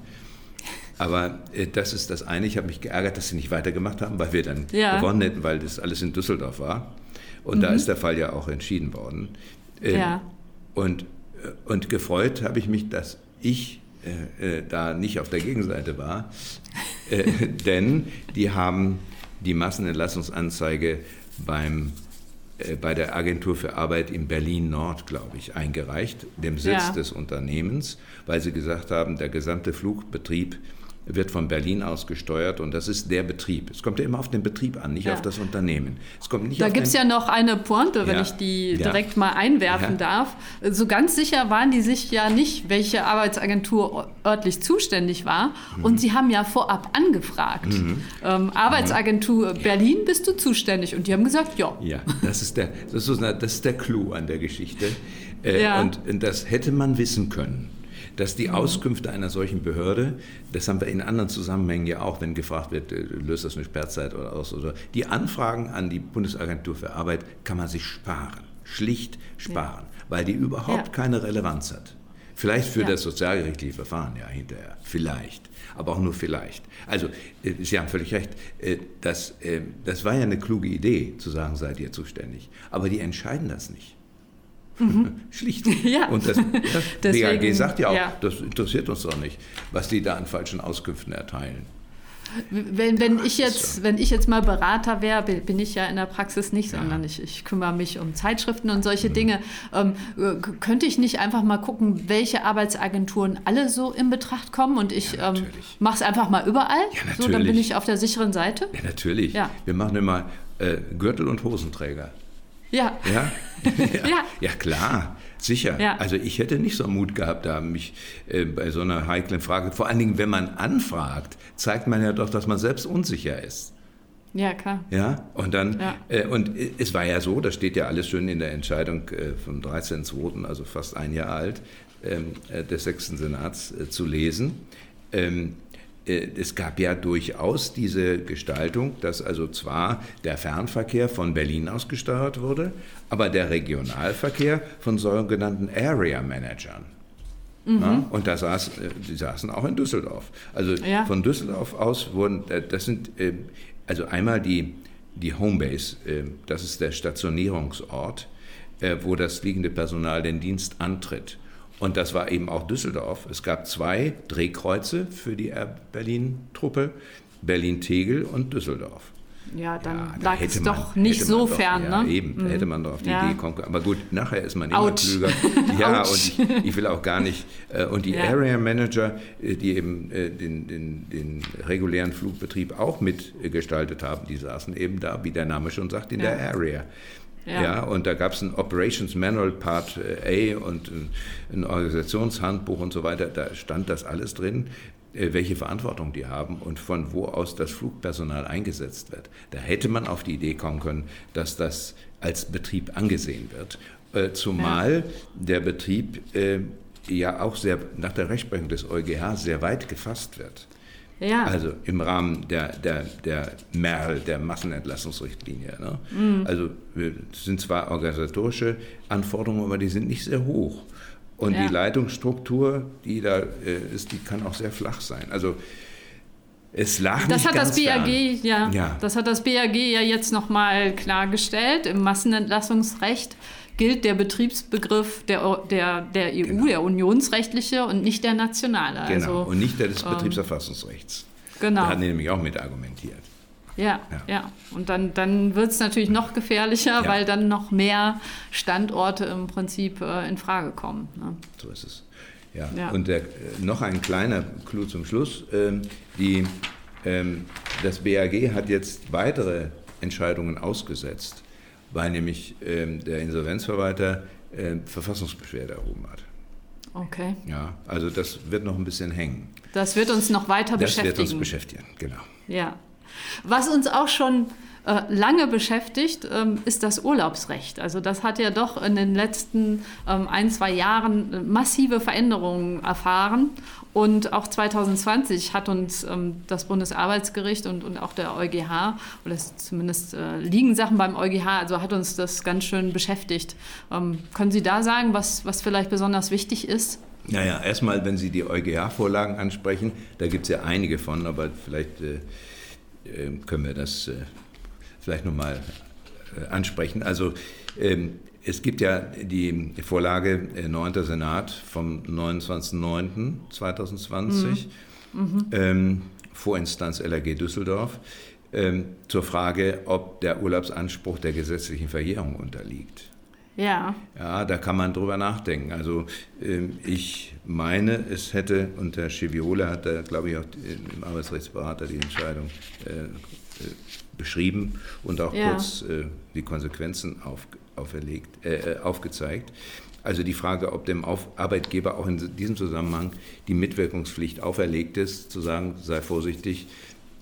Aber äh, das ist das eine. Ich habe mich geärgert, dass sie nicht weitergemacht haben, weil wir dann ja. gewonnen hätten, weil das alles in Düsseldorf war. Und mhm. da ist der Fall ja auch entschieden worden. Äh, ja. Und, und gefreut habe ich mich, dass ich äh, äh, da nicht auf der Gegenseite war, äh, denn die haben die Massenentlassungsanzeige beim, äh, bei der Agentur für Arbeit in Berlin-Nord, glaube ich, eingereicht, dem Sitz ja. des Unternehmens, weil sie gesagt haben, der gesamte Flugbetrieb wird von Berlin aus gesteuert und das ist der Betrieb. Es kommt ja immer auf den Betrieb an, nicht ja. auf das Unternehmen. Es kommt nicht da gibt es ja noch eine Pointe, wenn ja. ich die ja. direkt mal einwerfen darf. So ganz sicher waren die sich ja nicht, welche Arbeitsagentur örtlich zuständig war. Mhm. Und sie haben ja vorab angefragt. Mhm. Ähm, Arbeitsagentur mhm. Berlin, bist du zuständig? Und die haben gesagt, ja. Ja, das ist der, das ist, das ist der Clou an der Geschichte. Äh, und das hätte man wissen können dass die. Auskünfte einer solchen Behörde, das haben wir in anderen Zusammenhängen ja auch, wenn gefragt wird, äh, löst das eine Sperrzeit oder aus oder die Anfragen an die Bundesagentur für Arbeit kann man sich sparen, schlicht sparen, ja. weil die überhaupt ja. keine Relevanz hat. Vielleicht für ja. das sozialgerichtliche Verfahren, ja, hinterher. Vielleicht. Aber auch nur vielleicht. Also, äh, Sie haben völlig recht. Äh, das, das war ja eine kluge Idee, zu sagen, seid ihr zuständig. Aber die entscheiden das nicht. Mhm. Schlicht. Ja. Und das, das BAG sagt ja auch, ja. das interessiert uns doch nicht, was die da an falschen Auskünften erteilen. Wenn, wenn, ich jetzt, wenn ich jetzt mal Berater wäre, bin ich ja in der Praxis nicht, sondern ich, ich kümmere mich um Zeitschriften und solche mhm. Dinge. Ähm, könnte ich nicht einfach mal gucken, welche Arbeitsagenturen alle so in Betracht kommen und ich ja, ähm, mache es einfach mal überall? Ja, natürlich. so, dann bin ich auf der sicheren Seite. Ja, natürlich. Ja. Wir machen immer äh, Gürtel und Hosenträger. Ja. Ja, ja. ja. klar, sicher. Ja. Also ich hätte nicht so Mut gehabt, da mich äh, bei so einer heiklen Frage, vor allen Dingen, wenn man anfragt, zeigt man ja doch, dass man selbst unsicher ist. Ja, klar. Ja, und dann, ja. Äh, und es war ja so, das steht ja alles schön in der Entscheidung äh, vom 13.02., also fast ein Jahr alt, ähm, äh, des sechsten Senats äh, zu lesen. Ähm, äh, es gab ja durchaus diese Gestaltung, dass also zwar der Fernverkehr von Berlin aus gesteuert wurde, aber der Regionalverkehr von sogenannten Area Managern. Mhm. Ja, und da saß, äh, die saßen auch in Düsseldorf. Also ja. von Düsseldorf aus wurden, äh, das sind also einmal die, die Homebase, das ist der Stationierungsort, wo das liegende Personal den Dienst antritt. Und das war eben auch Düsseldorf. Es gab zwei Drehkreuze für die Air Berlin-Truppe, Berlin-Tegel und Düsseldorf. Ja, dann ja, da lag es doch nicht so doch, fern, ja, ne? Eben, da hätte man doch auf die ja. Idee kommen können. Aber gut, nachher ist man immer Ouch. klüger. Ja, und ich, ich, will auch gar nicht. Äh, und die ja. Area Manager, äh, die eben äh, den, den, den regulären Flugbetrieb auch mitgestaltet haben, die saßen eben da, wie der Name schon sagt, in der Area. Ja. ja. und da gab es ein Operations Manual Part A und ein, Organisationshandbuch und so weiter. Da stand das alles drin, äh, welche Verantwortung die haben und von wo aus das Flugpersonal eingesetzt wird. Da hätte man auf die Idee kommen können, dass das als Betrieb angesehen wird. Äh, zumal der Betrieb äh, ja auch sehr nach der Rechtsprechung des EuGH sehr weit gefasst wird. Ja. Also im Rahmen der, der, der MERL, der Massenentlassungsrichtlinie. Ne? Mhm. Also es sind zwar organisatorische Anforderungen, aber die sind nicht sehr hoch. Und ja. die Leitungsstruktur, die da äh, ist, die kann auch sehr flach sein. Also es lag das nicht hat das BAG ja, ja, das hat das BAG ja jetzt noch mal klargestellt im Massenentlassungsrecht gilt der Betriebsbegriff der, der, der EU, genau. der unionsrechtliche und nicht der nationale. Genau, also, und nicht der des ähm, Betriebsverfassungsrechts. Genau. Da hat er nämlich auch mit argumentiert. Ja, ja, ja. Und dann, dann wird es natürlich noch gefährlicher, ja. weil dann noch mehr Standorte im Prinzip äh, in Frage kommen. Ne? So ist es. Ja. ja. Und der, äh, noch ein kleiner Clou zum Schluss. Ähm, die, ähm, das BAG hat jetzt weitere Entscheidungen ausgesetzt weil nämlich ähm, der Insolvenzverwalter äh, Verfassungsbeschwerde erhoben hat. Okay. Ja, also das wird noch ein bisschen hängen. Das wird uns noch weiter das beschäftigen. Das wird uns beschäftigen, genau. Ja. Was uns auch schon äh, lange beschäftigt, ähm, ist das Urlaubsrecht. Also das hat ja doch in den letzten ähm, ein, zwei Jahren äh, massive Veränderungen erfahren. Und auch 2020 hat uns ähm, das Bundesarbeitsgericht und, und auch der EuGH, oder zumindest äh, liegen Sachen beim EuGH, also hat uns das ganz schön beschäftigt. können Sie da sagen, was, was vielleicht besonders wichtig ist? Naja, erstmal, wenn Sie die EuGH-Vorlagen ansprechen, da gibt es ja einige von, aber vielleicht äh, können wir das vielleicht nochmal äh, ansprechen. Also ähm, es gibt ja die Vorlage 9. Äh, Senat vom 29.09.2020, mhm. ähm, Vorinstanz LRG Düsseldorf, ähm, zur Frage, ob der Urlaubsanspruch der gesetzlichen Verjährung unterliegt. Ja. Ja, da kann man drüber nachdenken. Also ähm, ich meine, es hätte, und Herr Schiviole hat da, glaube ich, auch im Arbeitsrechtsberater die Entscheidung äh, äh, beschrieben und auch ja. kurz äh, die Konsequenzen auf, auferlegt, äh, aufgezeigt. Also die Frage, ob dem auf Arbeitgeber auch in diesem Zusammenhang die Mitwirkungspflicht auferlegt ist, zu sagen, sei vorsichtig,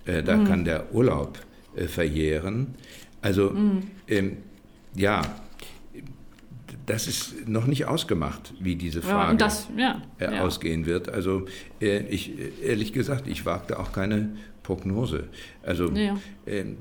äh, da mhm. kann der Urlaub äh, verjähren. Also mhm. ähm, ja, das ist noch nicht ausgemacht, wie diese Frage ja, das, ja, äh, ja. ausgehen wird. Also äh, ich ehrlich gesagt, ich wagte auch keine Prognose. Also ähm,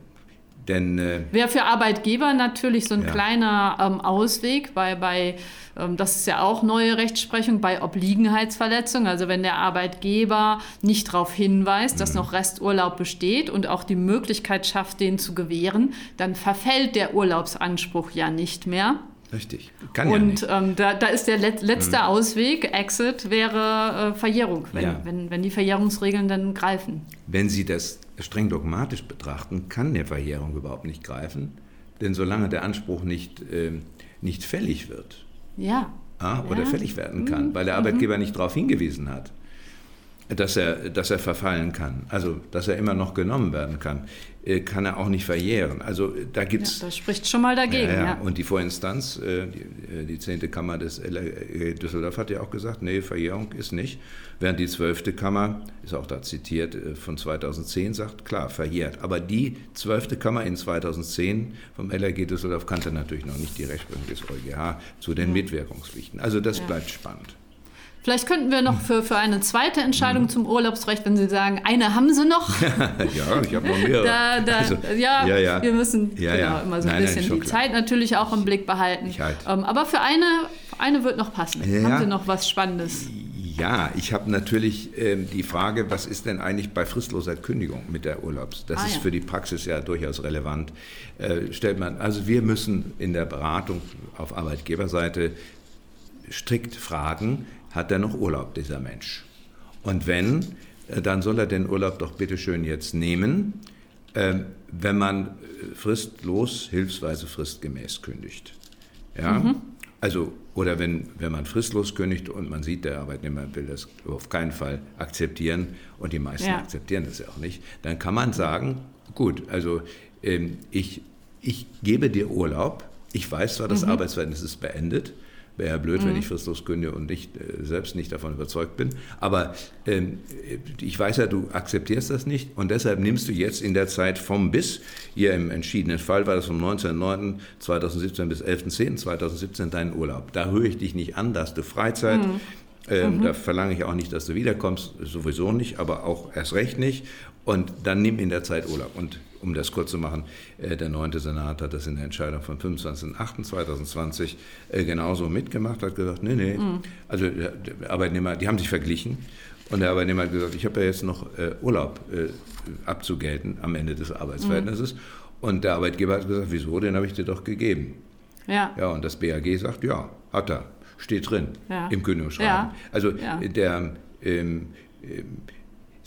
denn, äh, Wäre für Arbeitgeber natürlich so ein ja. kleiner ähm, Ausweg, weil bei, ähm, das ist ja auch neue Rechtsprechung, bei Obliegenheitsverletzung, also wenn der Arbeitgeber nicht darauf hinweist, mhm. dass noch Resturlaub besteht und auch die Möglichkeit schafft, den zu gewähren, dann verfällt der Urlaubsanspruch ja nicht mehr. Richtig. Kann und ja ähm, da, da, ist der let letzte mhm. Ausweg, Exit, wäre äh, Verjährung, wenn, ja. wenn, wenn die Verjährungsregeln dann greifen. Wenn Sie das streng dogmatisch betrachten, kann eine Verjährung überhaupt nicht greifen, denn solange der Anspruch nicht, äh, nicht fällig wird ja. Ah, oder ja. fällig werden kann, mhm. weil der Arbeitgeber mhm. nicht darauf hingewiesen hat, dass er, dass er verfallen kann, also dass er immer noch genommen werden kann, äh, kann er auch nicht verjähren. Also da gibt's. Ja, das spricht schon mal dagegen. Ja, ja. Und die Vorinstanz, äh, die, äh, die 10. Kammer des LRG Düsseldorf hat ja auch gesagt, nee, Verjährung ist nicht. Während die 12. Kammer, ist auch da zitiert, von 2010 sagt, klar, verjährt. Aber die 12. Kammer in 2010 vom LRG Düsseldorf kannte natürlich noch nicht die Rechtsprechung des EuGH zu den Mitwirkungspflichten. Also das bleibt spannend. Vielleicht könnten wir noch für, für eine zweite Entscheidung mhm. zum Urlaubsrecht, wenn Sie sagen, eine haben Sie noch. ja, ich habe noch mehrere. Da, da, also, ja, ja, ja, wir müssen ja, genau, immer so ein nein, bisschen nein, die Zeit natürlich auch im Blick behalten. Halt. Ähm, aber für eine, eine wird noch passen. Haben Sie noch was Spannendes? Ja, ich habe natürlich ähm, die Frage, was ist denn eigentlich bei fristloser Kündigung mit der Urlaubs? Das ah, ist ja. für die Praxis ja durchaus relevant. Äh, stellt man, also wir müssen in der Beratung auf Arbeitgeberseite strikt fragen, hat er noch Urlaub, dieser Mensch. Und wenn, äh, dann soll er den Urlaub doch bitte schön jetzt nehmen, ähm, wenn man äh, fristlos, hilfsweise fristgemäß kündigt. Ja? Mhm. Also, oder wenn, wenn man fristlos kündigt und man sieht, der Arbeitnehmer will das auf keinen Fall akzeptieren und die meisten ja. akzeptieren das ja auch nicht, dann kann man sagen, gut, also ähm, ich, ich gebe dir Urlaub, ich weiß zwar, das mhm. Arbeitsverhältnis ist beendet, Wäre ja blöd, mhm. wenn ich fristlos kündige und nicht, äh, selbst nicht davon überzeugt bin. Aber ähm, ich weiß ja, du akzeptierst das nicht und deshalb nimmst du jetzt in der Zeit vom bis, hier im entschiedenen Fall war das vom 19.09.2017 bis 11.10.2017 deinen Urlaub. Da höre ich dich nicht an, da hast du Freizeit. Mhm. Ähm, mhm. Da verlange ich auch nicht, dass du wiederkommst, sowieso nicht, aber auch erst recht nicht. Und dann nimm in der Zeit Urlaub. Und um das kurz zu machen, äh, der 9. Senat hat das in der Entscheidung vom 25.08.2020 äh, genauso mitgemacht, hat gesagt, nee, nee. Mhm. Also der Arbeitnehmer, die haben sich verglichen. Und der Arbeitnehmer hat gesagt, ich habe ja jetzt noch äh, Urlaub abzugelten am Ende des Arbeitsverhältnisses. Mhm. Und der Arbeitgeber hat gesagt, wieso, den habe ich dir doch gegeben. Ja. Ja, und das BAG sagt, ja, hat er, steht drin ja. im Kündigungsschreiben. Ja. Also der ähm, ähm,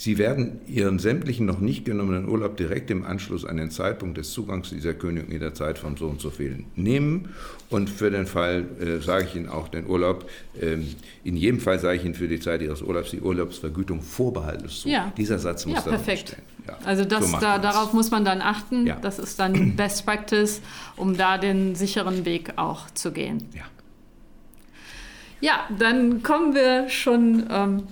Sie werden Ihren sämtlichen noch nicht genommenen Urlaub direkt im Anschluss an den Zeitpunkt des Zugangs zu dieser Kündigung in der Zeit von so und so vielen nehmen. Und für den Fall äh, sage ich Ihnen auch den Urlaub, äh, in jedem Fall sage ich Ihnen für die Zeit Ihres Urlaubs die Urlaubsvergütung vorbehaltlos zu. Ja. Dieser Satz muss ja, da perfekt. Ja, also das, so da, darauf muss man dann achten. Ja. Das ist dann Best Practice, um da den sicheren Weg auch zu gehen. Ja. Ja, dann kommen wir schon ähm,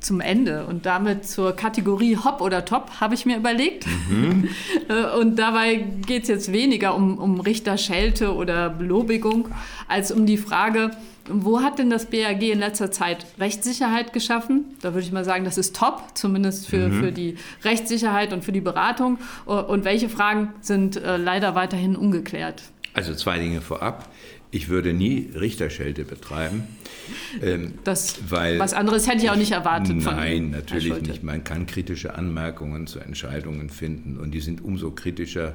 zum Ende und damit zur Kategorie Hop oder Top, habe ich mir überlegt. Mhm. Äh, und dabei geht es jetzt weniger um, um Richterschelte oder Belobigung, als um die Frage, wo hat denn das BAG in letzter Zeit Rechtssicherheit geschaffen? Da würde ich mal sagen, das ist top, zumindest für, mhm. für die Rechtssicherheit und für die Beratung. Und welche Fragen sind äh, leider weiterhin ungeklärt? Also zwei Dinge vorab. Ich würde nie Richterschelte betreiben. Ähm, das, weil, was anderes hätte ich auch nicht erwartet. Nein, natürlich nicht. Man kann kritische Anmerkungen zu Entscheidungen finden und die sind umso kritischer,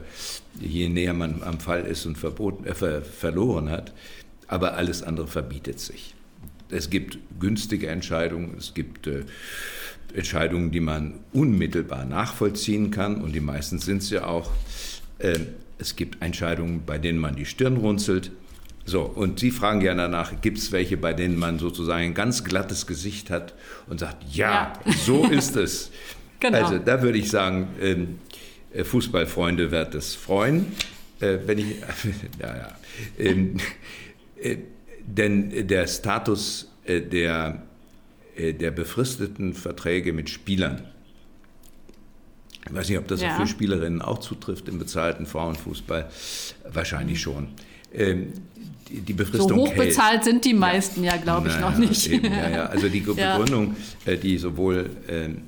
je näher man am Fall ist und verboten, äh, ver, verloren hat. Aber alles andere verbietet sich. Es gibt günstige Entscheidungen, es gibt äh, Entscheidungen, die man unmittelbar nachvollziehen kann und die meisten sind es ja auch. Äh, es gibt Entscheidungen, bei denen man die Stirn runzelt. So, und Sie fragen ja danach, gibt es welche, bei denen man sozusagen ein ganz glattes Gesicht hat und sagt, ja, ja. so ist es. genau. Also da würde ich sagen, ähm, äh, Fußballfreunde wird es freuen, äh, wenn ich, ja, ja. Ähm, äh, denn der Status äh, der, äh, der befristeten Verträge mit Spielern, ich weiß nicht, ob das ja. für Spielerinnen auch zutrifft im bezahlten Frauenfußball, wahrscheinlich schon. Ähm, die, Befristung so hoch bezahlt hält. sind die meisten ja, ja glaube ich, noch nicht. Eben, ja, ja. Also die Begründung, ja. Äh, die sowohl ähm,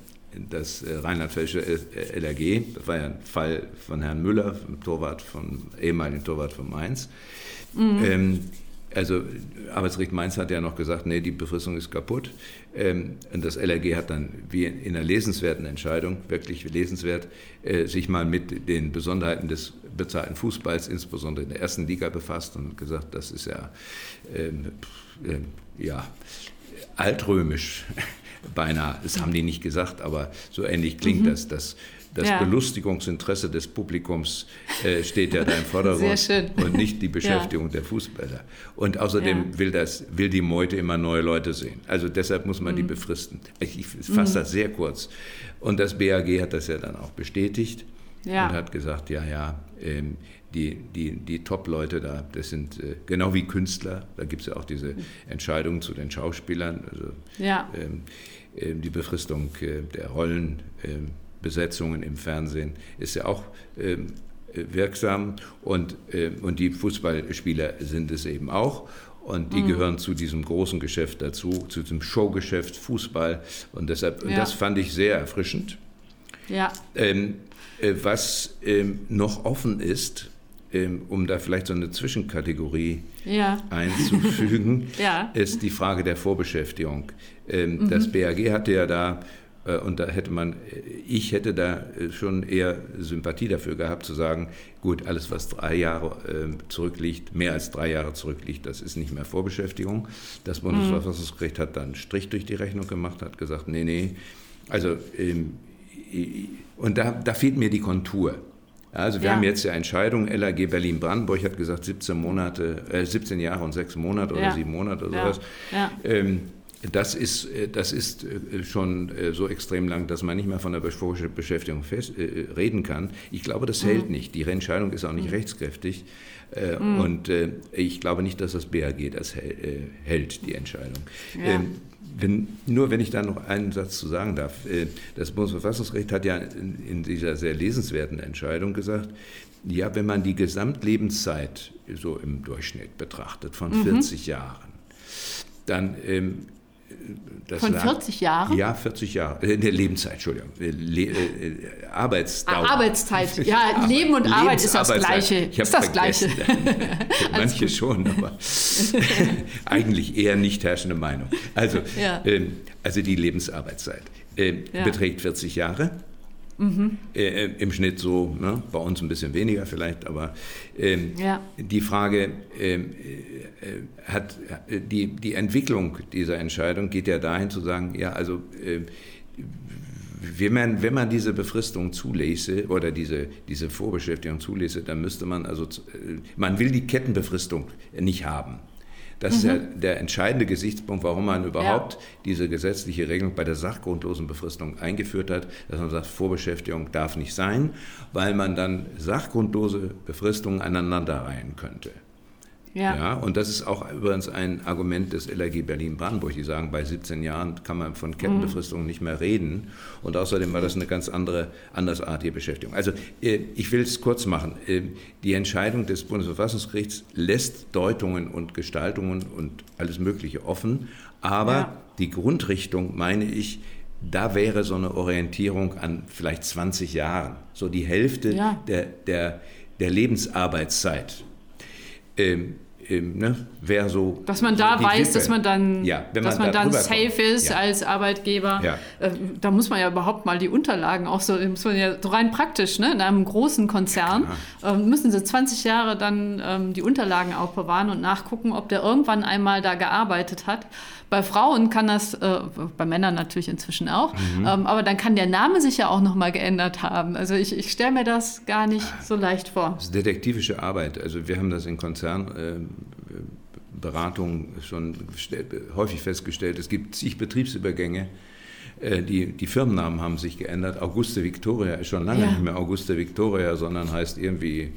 das rheinland-pfälzische LRG, das war ja ein Fall von Herrn Müller, Torwart von, ehemaligen Torwart von Mainz, mhm. ähm, also Arbeitsgericht Mainz hat ja noch gesagt, nee, die Befristung ist kaputt. Ähm, und das LRG hat dann, wie in einer lesenswerten Entscheidung, wirklich lesenswert, äh, sich mal mit den Besonderheiten des bezahlten Fußballs, insbesondere in der ersten Liga, befasst und gesagt, das ist ja, ähm, äh, ja altrömisch beinahe. Das haben die nicht gesagt, aber so ähnlich klingt mhm. das, dass das ja. Belustigungsinteresse des Publikums äh, steht ja da im Vordergrund und nicht die Beschäftigung ja. der Fußballer. Und außerdem ja. will, das, will die Meute immer neue Leute sehen. Also deshalb muss man mhm. die befristen. Ich, ich fasse mhm. das sehr kurz. Und das BAG hat das ja dann auch bestätigt und hat gesagt, ja, ja, ähm, die, die, die Top-Leute da, das sind äh, genau wie Künstler, da gibt es ja auch diese. Entscheidungen zu den Schauspielern, also ähm, äh, die Befristung äh, der Rollen. Ähm, Besetzungen im Fernsehen ist ja auch ähm, wirksam und, äh, und die Fußballspieler sind es eben auch. Und die mhm. gehören zu diesem großen Geschäft dazu, zu diesem Showgeschäft Fußball. Und deshalb, ja. und das fand ich sehr erfrischend. Ja. Ähm, äh, was ähm, noch offen ist, ähm, um da vielleicht so eine Zwischenkategorie ja. einzufügen, ja. ist die Frage der Vorbeschäftigung. Ähm, mhm. Das BAG hatte ja da und da hätte man, ich hätte da äh, schon eher Sympathie dafür gehabt, zu sagen, gut, alles, was drei Jahre zurückliegt, mehr als drei Jahre zurückliegt, das ist nicht mehr Vorbeschäftigung. Das Bundesverfassungsgericht hat dann einen Strich durch die Rechnung gemacht, hat gesagt, nee, nee, also, ähm, und da, da fehlt mir die Kontur. Also wir ja. haben jetzt die Entscheidung, LAG Berlin-Brandenburg hat gesagt 17 Monate, äh, 17 Jahre und 6 Monate oder ja. 7 Monate oder sowas. Ja. Ähm, das ist, äh, das ist äh, schon äh, so extrem lang, dass man nicht mehr von der Beschäftigung fest, äh, reden kann. Ich glaube, das mhm. hält nicht. Die Entscheidung ist auch nicht mhm. rechtskräftig. Äh, mhm. Und äh, ich glaube nicht, dass das BAG das hält, die Entscheidung. Ja. Ähm, wenn, nur wenn ich da noch einen Satz zu sagen darf. Das Bundesverfassungsgericht hat ja in, in dieser sehr lesenswerten Entscheidung gesagt, ja, wenn man die Gesamtlebenszeit so im Durchschnitt betrachtet von 40 mhm. Jahren, dann ähm, das Von 40 Jahren? Ja, 40 Jahre. In der Lebenszeit, Entschuldigung. Äh, Le äh, Arbeitsdauer. Ah, Arbeitszeit, ja. Leben und Arbeit ist das Gleiche. Ich ist das Gleiche. Manche schon, aber eigentlich eher nicht herrschende Meinung. Also, ja. ähm, also die Lebensarbeitszeit äh, ja. beträgt 40 Jahre. Mhm. Äh, Im Schnitt so, ne? bei uns ein bisschen weniger vielleicht, aber ähm, ja. die Frage ähm, äh, hat die, die Entwicklung dieser Entscheidung geht ja dahin zu sagen, ja, also äh, wenn man, wenn man diese Befristung zulässe oder diese, diese Vorbeschäftigung zulässe, dann müsste man also, äh, man will die Kettenbefristung nicht haben. Das mhm. ist ja mhm. der entscheidende Gesichtspunkt, warum man überhaupt ja. diese gesetzliche Regelung bei der sachgrundlosen Befristung eingeführt hat, dass man sagt, Vorbeschäftigung darf nicht sein, weil man dann sachgrundlose Befristungen aneinanderreihen könnte. Ja. ja. Und das ist auch übrigens ein Argument des LRG Berlin-Brandenburg. Die sagen, bei 17 Jahren kann man von Kettenbefristung mhm. nicht mehr reden. Und außerdem war das eine ganz andere, andersartige Beschäftigung. Also äh, ich will es kurz machen. Äh, die Entscheidung des Bundesverfassungsgerichts lässt Deutungen und Gestaltungen und alles Mögliche offen. Aber ja. die Grundrichtung, meine ich, da wäre so eine Orientierung an vielleicht 20 Jahren, so die Hälfte ja. der, der, der Lebensarbeitszeit. Ähm, ähm, ne, wer so. Dass man da weiß, dass man dann, ja, dass man dann safe ist ja. als Arbeitgeber. Ja. Äh, da muss man ja überhaupt mal die Unterlagen auch so, muss man ja so rein praktisch, ne? in einem großen Konzern äh, müssen sie 20 Jahre dann ähm, die Unterlagen aufbewahren und nachgucken, ob der irgendwann einmal da gearbeitet hat. Bei Frauen kann das, äh, bei Männern natürlich inzwischen auch, mhm. ähm, aber dann kann der Name sich ja auch nochmal geändert haben. Also ich, ich stelle mir das gar nicht so leicht vor. Das ist detektivische Arbeit. Also wir haben das in Konzernberatungen äh, schon häufig festgestellt. Es gibt zig Betriebsübergänge. Äh, die, die Firmennamen haben sich geändert. Auguste Victoria ist schon lange ja. nicht mehr Auguste Victoria, sondern heißt irgendwie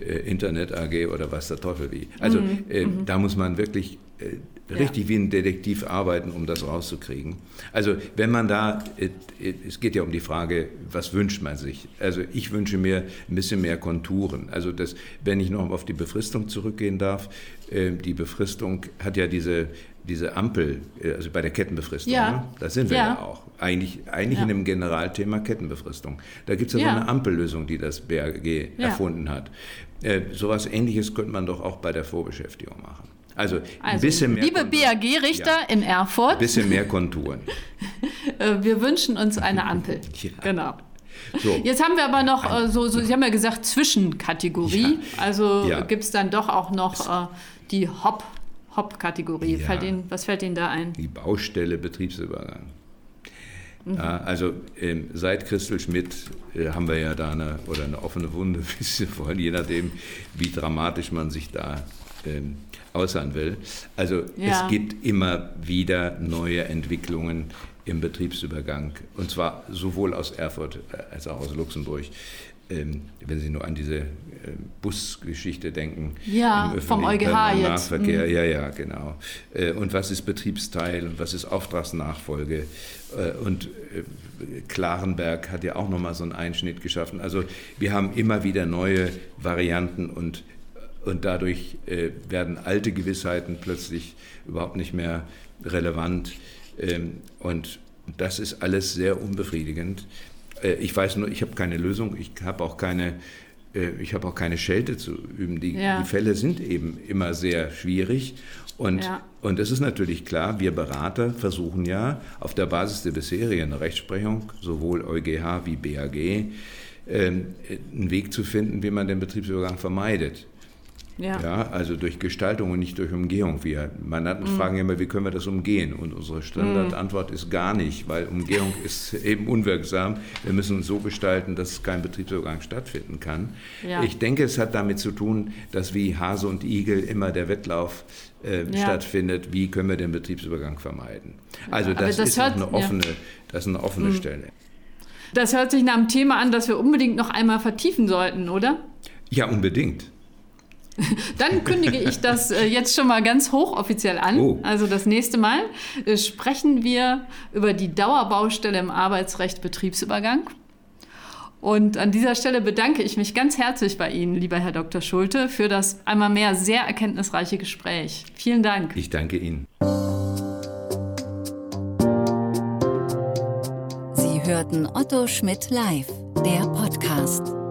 äh, Internet AG oder was der Teufel wie. Also mhm. äh, mhm. da muss man wirklich äh, richtig ja. wie ein Detektiv arbeiten, um das rauszukriegen. Also wenn man da, äh, äh, es geht ja um die Frage, was wünscht man sich? Also ich wünsche mir ein bisschen mehr Konturen. Also das, wenn ich noch auf die Befristung zurückgehen darf, die Befristung hat ja diese, diese Ampel, also bei der Kettenbefristung, ja. ne? da sind wir ja, ja auch. Eigentlich, eigentlich ja. in dem Generalthema Kettenbefristung. Da gibt es ja, so eine Ampellösung, die das BAG erfunden hat. Äh, sowas ähnliches könnte man doch auch bei der Vorbeschäftigung machen. Also, ein also, bisschen mehr. Liebe BAG-Richter ja. in Erfurt. Ein bisschen mehr Konturen. Äh, wir wünschen uns eine Ampel. ja. Genau. So. Jetzt haben wir aber noch, äh, so, so, Sie haben ja gesagt, Zwischenkategorie. Ja. Also ja. gibt es dann doch auch noch äh, die Hop, Hop-Kategorie. Ja. was fällt Ihnen da ein? Die Baustelle Betriebsübergang. Mhm. Also ähm, seit Christel Schmidt äh, haben wir ja da eine, oder eine offene Wunde, je nachdem, wie dramatisch man sich da ähm, äußern will. Also ja. es gibt immer wieder neue Entwicklungen im Betriebsübergang und zwar sowohl aus Erfurt äh, als auch aus Luxemburg. Ähm, wenn Sie nur an diese äh, Busgeschichte denken. Ja, vom EuGH jetzt. Nahverkehr, mhm. ja, ja, genau. Äh, und was ist Betriebsteil und was ist Auftragsnachfolge? Äh, und Klarenberg hat ja auch nochmal so einen Einschnitt geschaffen. Also wir haben immer wieder neue Varianten und und dadurch äh, werden alte Gewissheiten plötzlich überhaupt nicht mehr relevant. Ähm, und das ist alles sehr unbefriedigend. Äh, ich weiß nur, ich habe keine Lösung, ich habe auch keine, äh, ich habe auch keine Schelte zu üben. Die, ja. die, Fälle sind eben immer sehr schwierig. Und, ja. und es ist natürlich klar, wir Berater versuchen ja auf der Basis der bisherigen Rechtsprechung, sowohl EuGH wie BAG, ähm, einen Weg zu finden, wie man den Betriebsübergang vermeidet. Ja. ja. also durch Gestaltung und nicht durch Umgehung. Wir Mandanten mhm. fragen immer, wie können wir das umgehen? Und unsere Standardantwort mhm. ist gar nicht, weil Umgehung ist eben unwirksam. Wir müssen uns so gestalten, dass kein Betriebsübergang stattfinden kann. Ja. Ich denke, es hat damit zu tun, dass wie Hase und Igel immer der Wettlauf äh, ja. stattfindet, wie können wir den Betriebsübergang vermeiden. Also das, das, ist hört, eine offene, das ist eine offene mhm. Stelle. Das hört sich nach einem Thema an, das wir unbedingt noch einmal vertiefen sollten, oder? Ja, unbedingt. Dann kündige ich das äh, jetzt schon mal ganz hochoffiziell an. Oh. Also das nächste Mal äh, sprechen wir über die Dauerbaustelle im Arbeitsrecht Betriebsübergang. Und an dieser Stelle bedanke ich mich ganz herzlich bei Ihnen, lieber Herr Dr. Schulte, für das einmal mehr sehr erkenntnisreiche Gespräch. Vielen Dank. Ich danke Ihnen. Sie hörten Otto Schmidt live, der Podcast.